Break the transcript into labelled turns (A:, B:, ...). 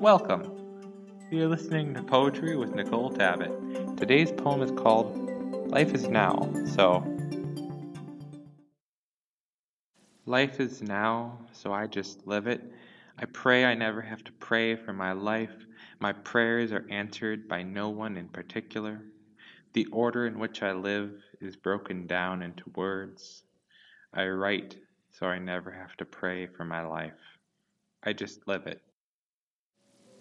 A: Welcome! You're listening to Poetry with Nicole Tabbitt. Today's poem is called Life is Now, so. Life is now, so I just live it. I pray I never have to pray for my life. My prayers are answered by no one in particular. The order in which I live is broken down into words. I write so I never have to pray for my life. I just live it.